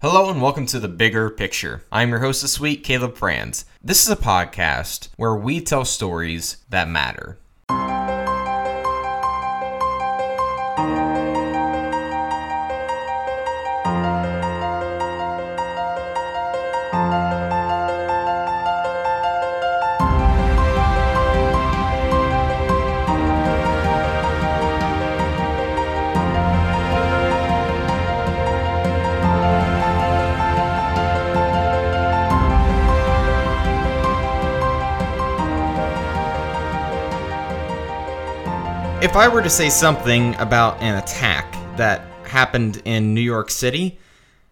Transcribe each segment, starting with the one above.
Hello and welcome to The Bigger Picture. I'm your host this week, Caleb Franz. This is a podcast where we tell stories that matter. If I were to say something about an attack that happened in New York City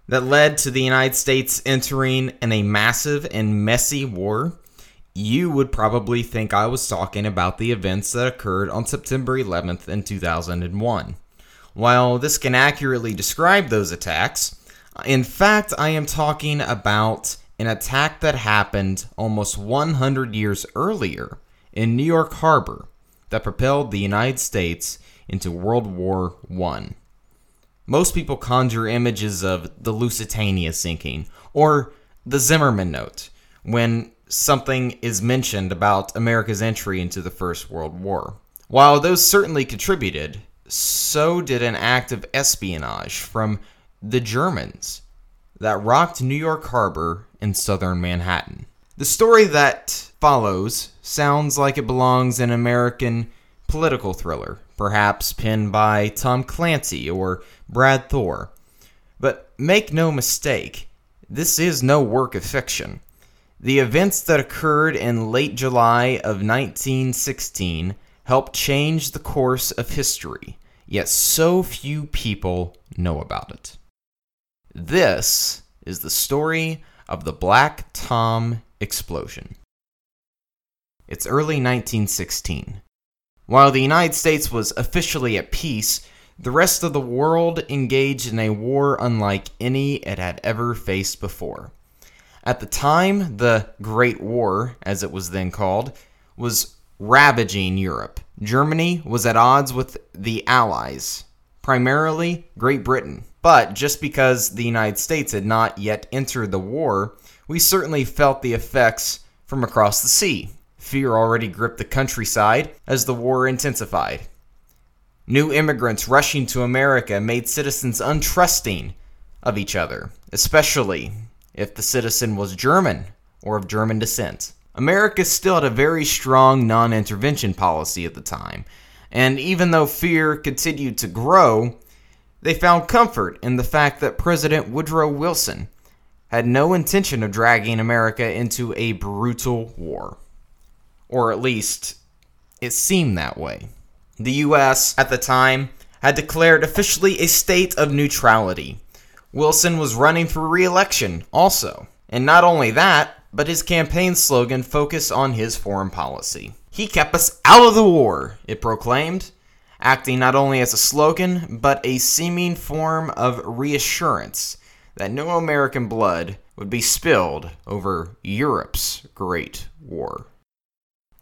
that led to the United States entering in a massive and messy war, you would probably think I was talking about the events that occurred on September 11th in 2001. While this can accurately describe those attacks, in fact, I am talking about an attack that happened almost 100 years earlier in New York Harbor that propelled the United States into World War I. Most people conjure images of the Lusitania sinking or the Zimmerman Note when something is mentioned about America's entry into the First World War. While those certainly contributed, so did an act of espionage from the Germans that rocked New York Harbor in southern Manhattan. The story that follows sounds like it belongs in an American political thriller, perhaps penned by Tom Clancy or Brad Thor. But make no mistake, this is no work of fiction. The events that occurred in late July of 1916 helped change the course of history, yet so few people know about it. This is the story of the Black Tom explosion. It's early 1916. While the United States was officially at peace, the rest of the world engaged in a war unlike any it had ever faced before. At the time, the Great War, as it was then called, was ravaging Europe. Germany was at odds with the Allies, primarily Great Britain. But just because the United States had not yet entered the war, we certainly felt the effects from across the sea. Fear already gripped the countryside as the war intensified. New immigrants rushing to America made citizens untrusting of each other, especially if the citizen was German or of German descent. America still had a very strong non intervention policy at the time, and even though fear continued to grow, they found comfort in the fact that President Woodrow Wilson had no intention of dragging America into a brutal war. Or at least, it seemed that way. The US, at the time, had declared officially a state of neutrality. Wilson was running for re election, also. And not only that, but his campaign slogan focused on his foreign policy. He kept us out of the war, it proclaimed, acting not only as a slogan, but a seeming form of reassurance that no American blood would be spilled over Europe's Great War.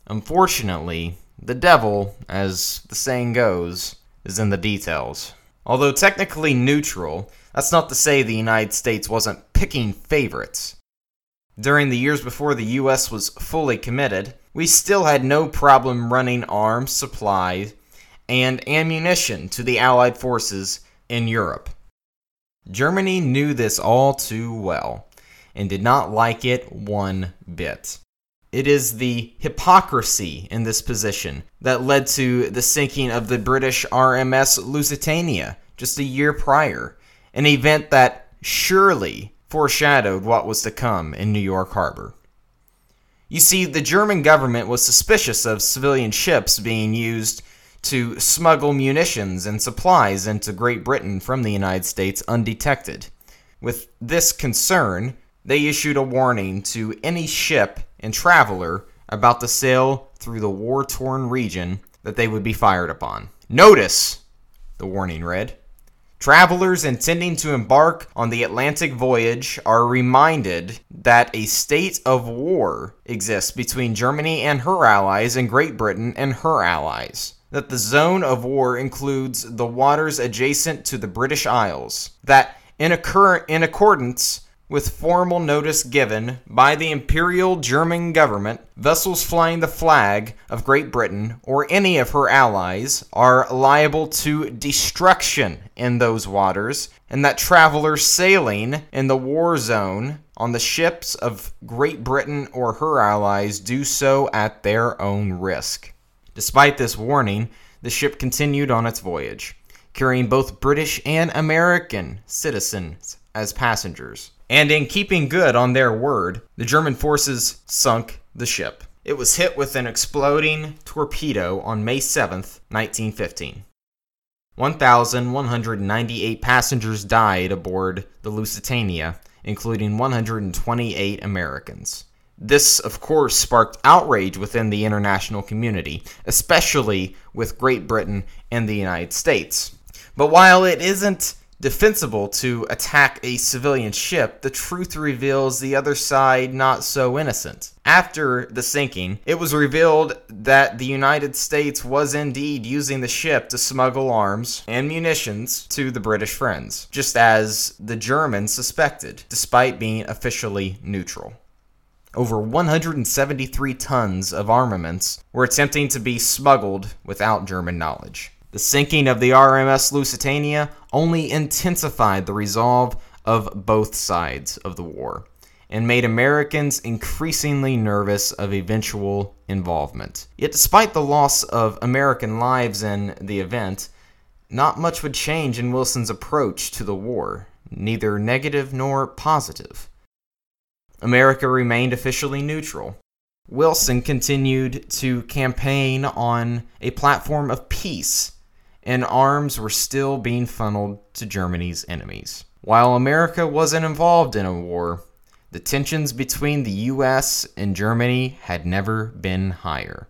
Unfortunately, the devil, as the saying goes, is in the details. Although technically neutral, that's not to say the United States wasn't picking favorites. During the years before the US was fully committed, we still had no problem running arms, supplies, and ammunition to the Allied forces in Europe. Germany knew this all too well and did not like it one bit. It is the hypocrisy in this position that led to the sinking of the British RMS Lusitania just a year prior, an event that surely foreshadowed what was to come in New York Harbor. You see, the German government was suspicious of civilian ships being used to smuggle munitions and supplies into Great Britain from the United States undetected. With this concern, they issued a warning to any ship and traveler about to sail through the war torn region that they would be fired upon. Notice, the warning read. Travelers intending to embark on the Atlantic voyage are reminded that a state of war exists between Germany and her allies and Great Britain and her allies that the zone of war includes the waters adjacent to the British Isles, that in, occur- in accordance with formal notice given by the Imperial German government, vessels flying the flag of Great Britain or any of her allies are liable to destruction in those waters, and that travelers sailing in the war zone on the ships of Great Britain or her allies do so at their own risk. Despite this warning, the ship continued on its voyage, carrying both British and American citizens as passengers. And in keeping good on their word, the German forces sunk the ship. It was hit with an exploding torpedo on May 7, 1915. 1,198 passengers died aboard the Lusitania, including 128 Americans. This, of course, sparked outrage within the international community, especially with Great Britain and the United States. But while it isn't defensible to attack a civilian ship, the truth reveals the other side not so innocent. After the sinking, it was revealed that the United States was indeed using the ship to smuggle arms and munitions to the British friends, just as the Germans suspected, despite being officially neutral over 173 tons of armaments were attempting to be smuggled without German knowledge. The sinking of the RMS Lusitania only intensified the resolve of both sides of the war and made Americans increasingly nervous of eventual involvement. Yet, despite the loss of American lives in the event, not much would change in Wilson's approach to the war, neither negative nor positive. America remained officially neutral. Wilson continued to campaign on a platform of peace and arms were still being funneled to Germany's enemies. While America wasn't involved in a war, the tensions between the US and Germany had never been higher.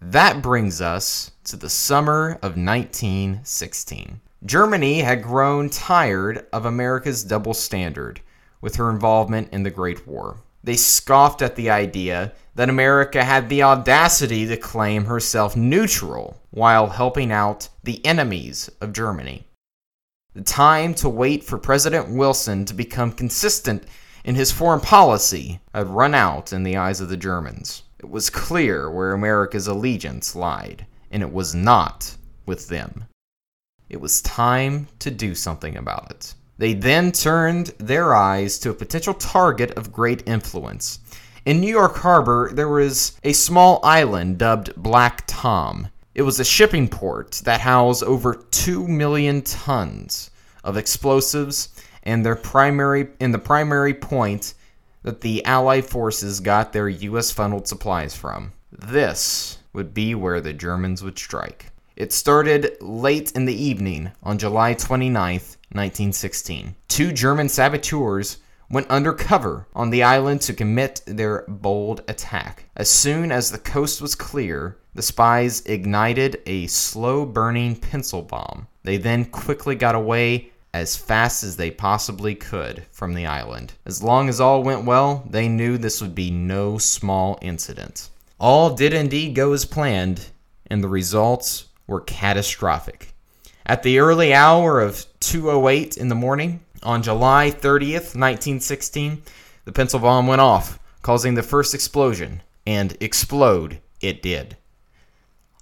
That brings us to the summer of 1916. Germany had grown tired of America's double standard with her involvement in the Great War. They scoffed at the idea that America had the audacity to claim herself neutral while helping out the enemies of Germany. The time to wait for President Wilson to become consistent in his foreign policy had run out in the eyes of the Germans. It was clear where America's allegiance lied, and it was not with them. It was time to do something about it. They then turned their eyes to a potential target of great influence. In New York Harbor, there was a small island dubbed Black Tom. It was a shipping port that housed over 2 million tons of explosives and their primary and the primary point that the Allied forces got their US funneled supplies from. This would be where the Germans would strike. It started late in the evening on July 29th, 1916. Two German saboteurs went undercover on the island to commit their bold attack. As soon as the coast was clear, the spies ignited a slow burning pencil bomb. They then quickly got away as fast as they possibly could from the island. As long as all went well, they knew this would be no small incident. All did indeed go as planned, and the results were catastrophic. At the early hour of 2:08 in the morning on July 30th, 1916, the pencil bomb went off, causing the first explosion, and explode it did.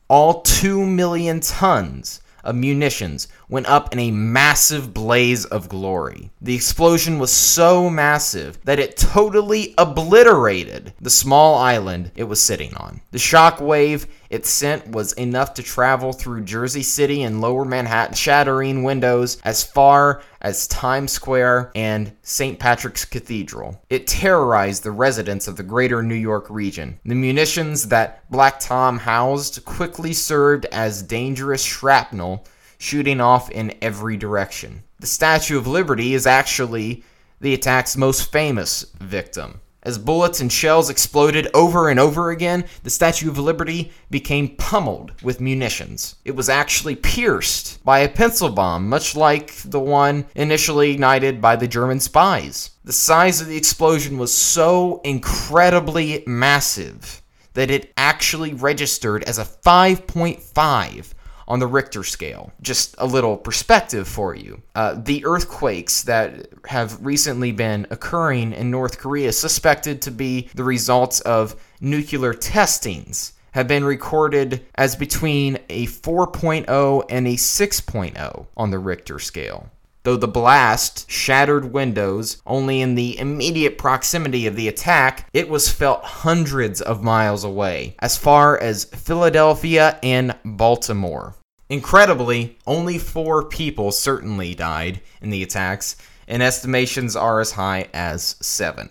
All 2 million tons of munitions went up in a massive blaze of glory. The explosion was so massive that it totally obliterated the small island it was sitting on. The shock wave it sent was enough to travel through Jersey City and lower Manhattan, shattering windows as far as Times Square and St. Patrick's Cathedral. It terrorized the residents of the greater New York region. The munitions that Black Tom housed quickly served as dangerous shrapnel shooting off in every direction. The Statue of Liberty is actually the attack's most famous victim. As bullets and shells exploded over and over again, the Statue of Liberty became pummeled with munitions. It was actually pierced by a pencil bomb, much like the one initially ignited by the German spies. The size of the explosion was so incredibly massive that it actually registered as a 5.5 on the Richter scale. Just a little perspective for you. Uh, the earthquakes that have recently been occurring in North Korea, suspected to be the results of nuclear testings, have been recorded as between a 4.0 and a 6.0 on the Richter scale. Though the blast shattered windows only in the immediate proximity of the attack, it was felt hundreds of miles away, as far as Philadelphia and Baltimore. Incredibly, only four people certainly died in the attacks, and estimations are as high as seven.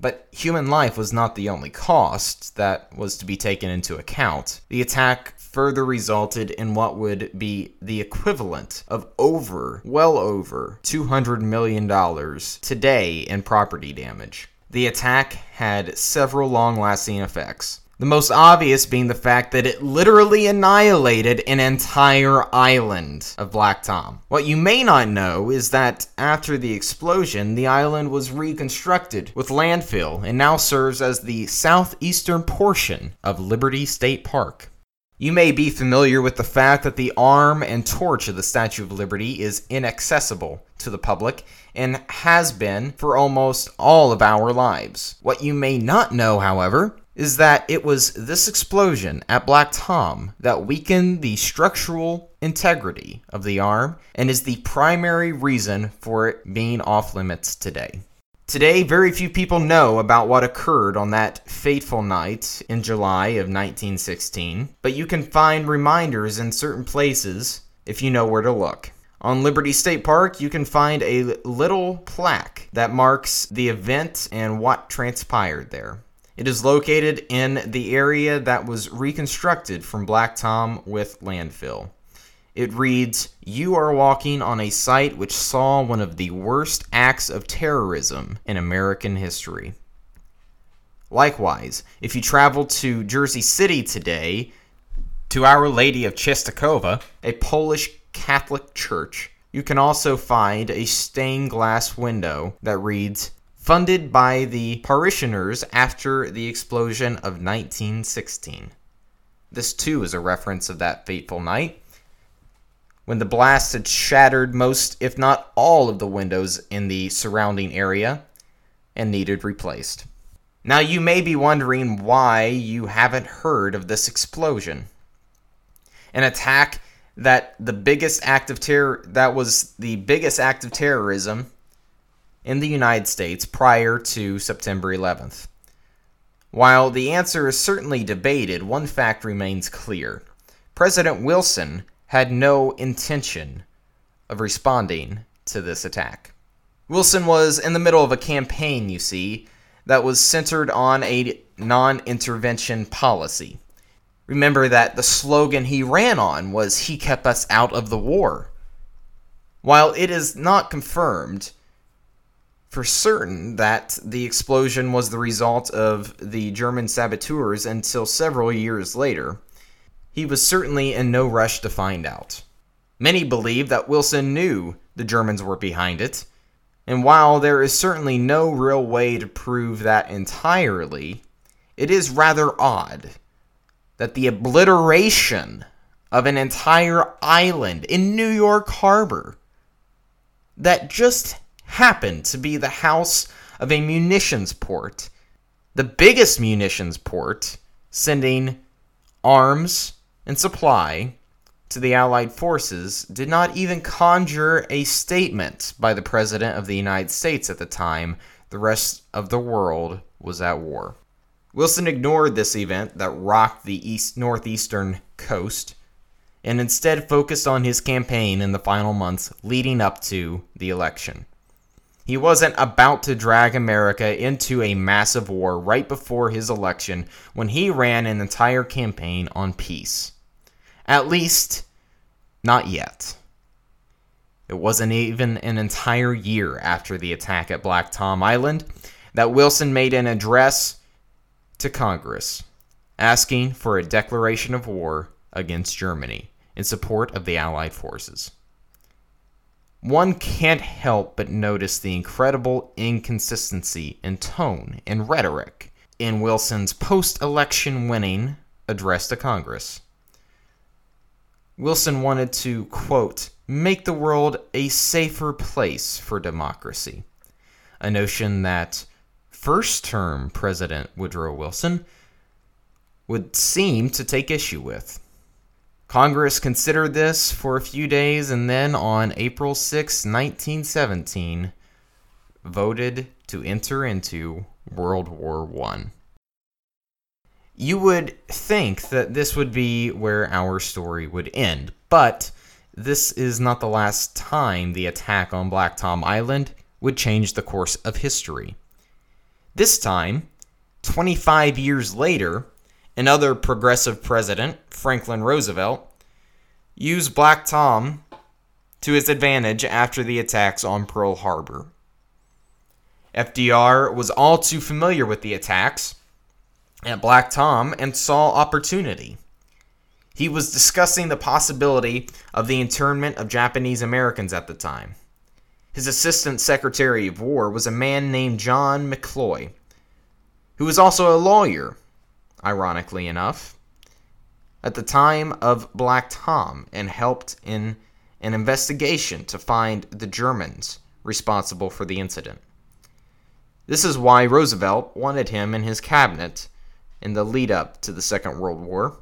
But human life was not the only cost that was to be taken into account. The attack further resulted in what would be the equivalent of over, well over, $200 million today in property damage. The attack had several long lasting effects. The most obvious being the fact that it literally annihilated an entire island of Black Tom. What you may not know is that after the explosion, the island was reconstructed with landfill and now serves as the southeastern portion of Liberty State Park. You may be familiar with the fact that the arm and torch of the Statue of Liberty is inaccessible to the public and has been for almost all of our lives. What you may not know, however, is that it was this explosion at Black Tom that weakened the structural integrity of the arm and is the primary reason for it being off limits today. Today, very few people know about what occurred on that fateful night in July of 1916, but you can find reminders in certain places if you know where to look. On Liberty State Park, you can find a little plaque that marks the event and what transpired there. It is located in the area that was reconstructed from Black Tom with landfill. It reads You are walking on a site which saw one of the worst acts of terrorism in American history. Likewise, if you travel to Jersey City today, to Our Lady of Czestochowa, a Polish Catholic church, you can also find a stained glass window that reads funded by the parishioners after the explosion of 1916. This too is a reference of that fateful night, when the blast had shattered most, if not all, of the windows in the surrounding area and needed replaced. Now, you may be wondering why you haven't heard of this explosion. An attack that the biggest act of terror that was the biggest act of terrorism in the United States prior to September 11th. While the answer is certainly debated, one fact remains clear. President Wilson had no intention of responding to this attack. Wilson was in the middle of a campaign, you see, that was centered on a non intervention policy. Remember that the slogan he ran on was He kept us out of the war. While it is not confirmed, for certain that the explosion was the result of the German saboteurs until several years later. He was certainly in no rush to find out. Many believe that Wilson knew the Germans were behind it, and while there is certainly no real way to prove that entirely, it is rather odd that the obliteration of an entire island in New York Harbor that just happened to be the house of a munitions port, the biggest munitions port, sending arms and supply to the Allied forces, did not even conjure a statement by the President of the United States at the time the rest of the world was at war. Wilson ignored this event that rocked the east northeastern coast and instead focused on his campaign in the final months leading up to the election. He wasn't about to drag America into a massive war right before his election when he ran an entire campaign on peace. At least, not yet. It wasn't even an entire year after the attack at Black Tom Island that Wilson made an address to Congress asking for a declaration of war against Germany in support of the Allied forces. One can't help but notice the incredible inconsistency in tone and rhetoric in Wilson's post election winning address to Congress. Wilson wanted to, quote, make the world a safer place for democracy, a notion that first term President Woodrow Wilson would seem to take issue with. Congress considered this for a few days and then on April 6, 1917, voted to enter into World War I. You would think that this would be where our story would end, but this is not the last time the attack on Black Tom Island would change the course of history. This time, 25 years later, another progressive president, Franklin Roosevelt, used Black Tom to his advantage after the attacks on Pearl Harbor. FDR was all too familiar with the attacks at Black Tom and saw opportunity. He was discussing the possibility of the internment of Japanese Americans at the time. His assistant secretary of war was a man named John McCloy, who was also a lawyer, ironically enough, at the time of Black Tom and helped in an investigation to find the Germans responsible for the incident. This is why Roosevelt wanted him in his cabinet in the lead up to the Second World War.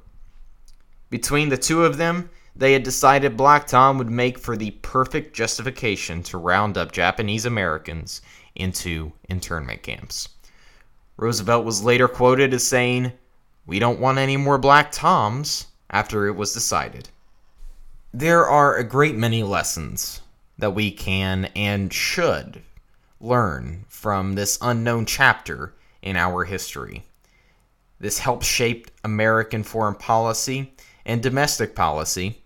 Between the two of them, they had decided Black Tom would make for the perfect justification to round up Japanese Americans into internment camps. Roosevelt was later quoted as saying, We don't want any more Black Toms, after it was decided. There are a great many lessons that we can and should learn from this unknown chapter in our history. This helped shape American foreign policy and domestic policy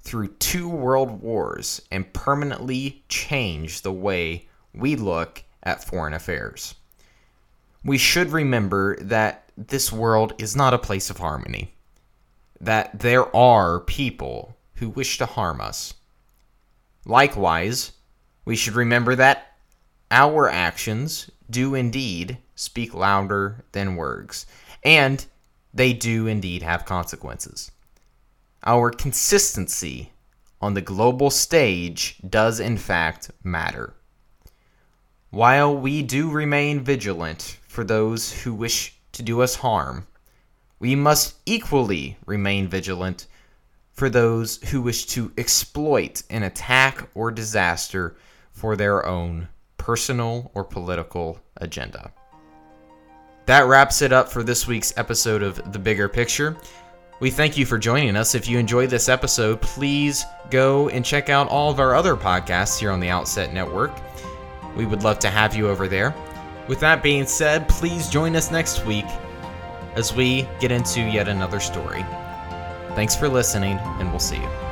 through two world wars and permanently changed the way we look at foreign affairs. We should remember that this world is not a place of harmony, that there are people who wish to harm us. Likewise, we should remember that our actions do indeed speak louder than words, and they do indeed have consequences. Our consistency on the global stage does in fact matter. While we do remain vigilant for those who wish to do us harm, we must equally remain vigilant for those who wish to exploit an attack or disaster for their own personal or political agenda. That wraps it up for this week's episode of The Bigger Picture. We thank you for joining us. If you enjoyed this episode, please go and check out all of our other podcasts here on the Outset Network. We would love to have you over there. With that being said, please join us next week as we get into yet another story. Thanks for listening, and we'll see you.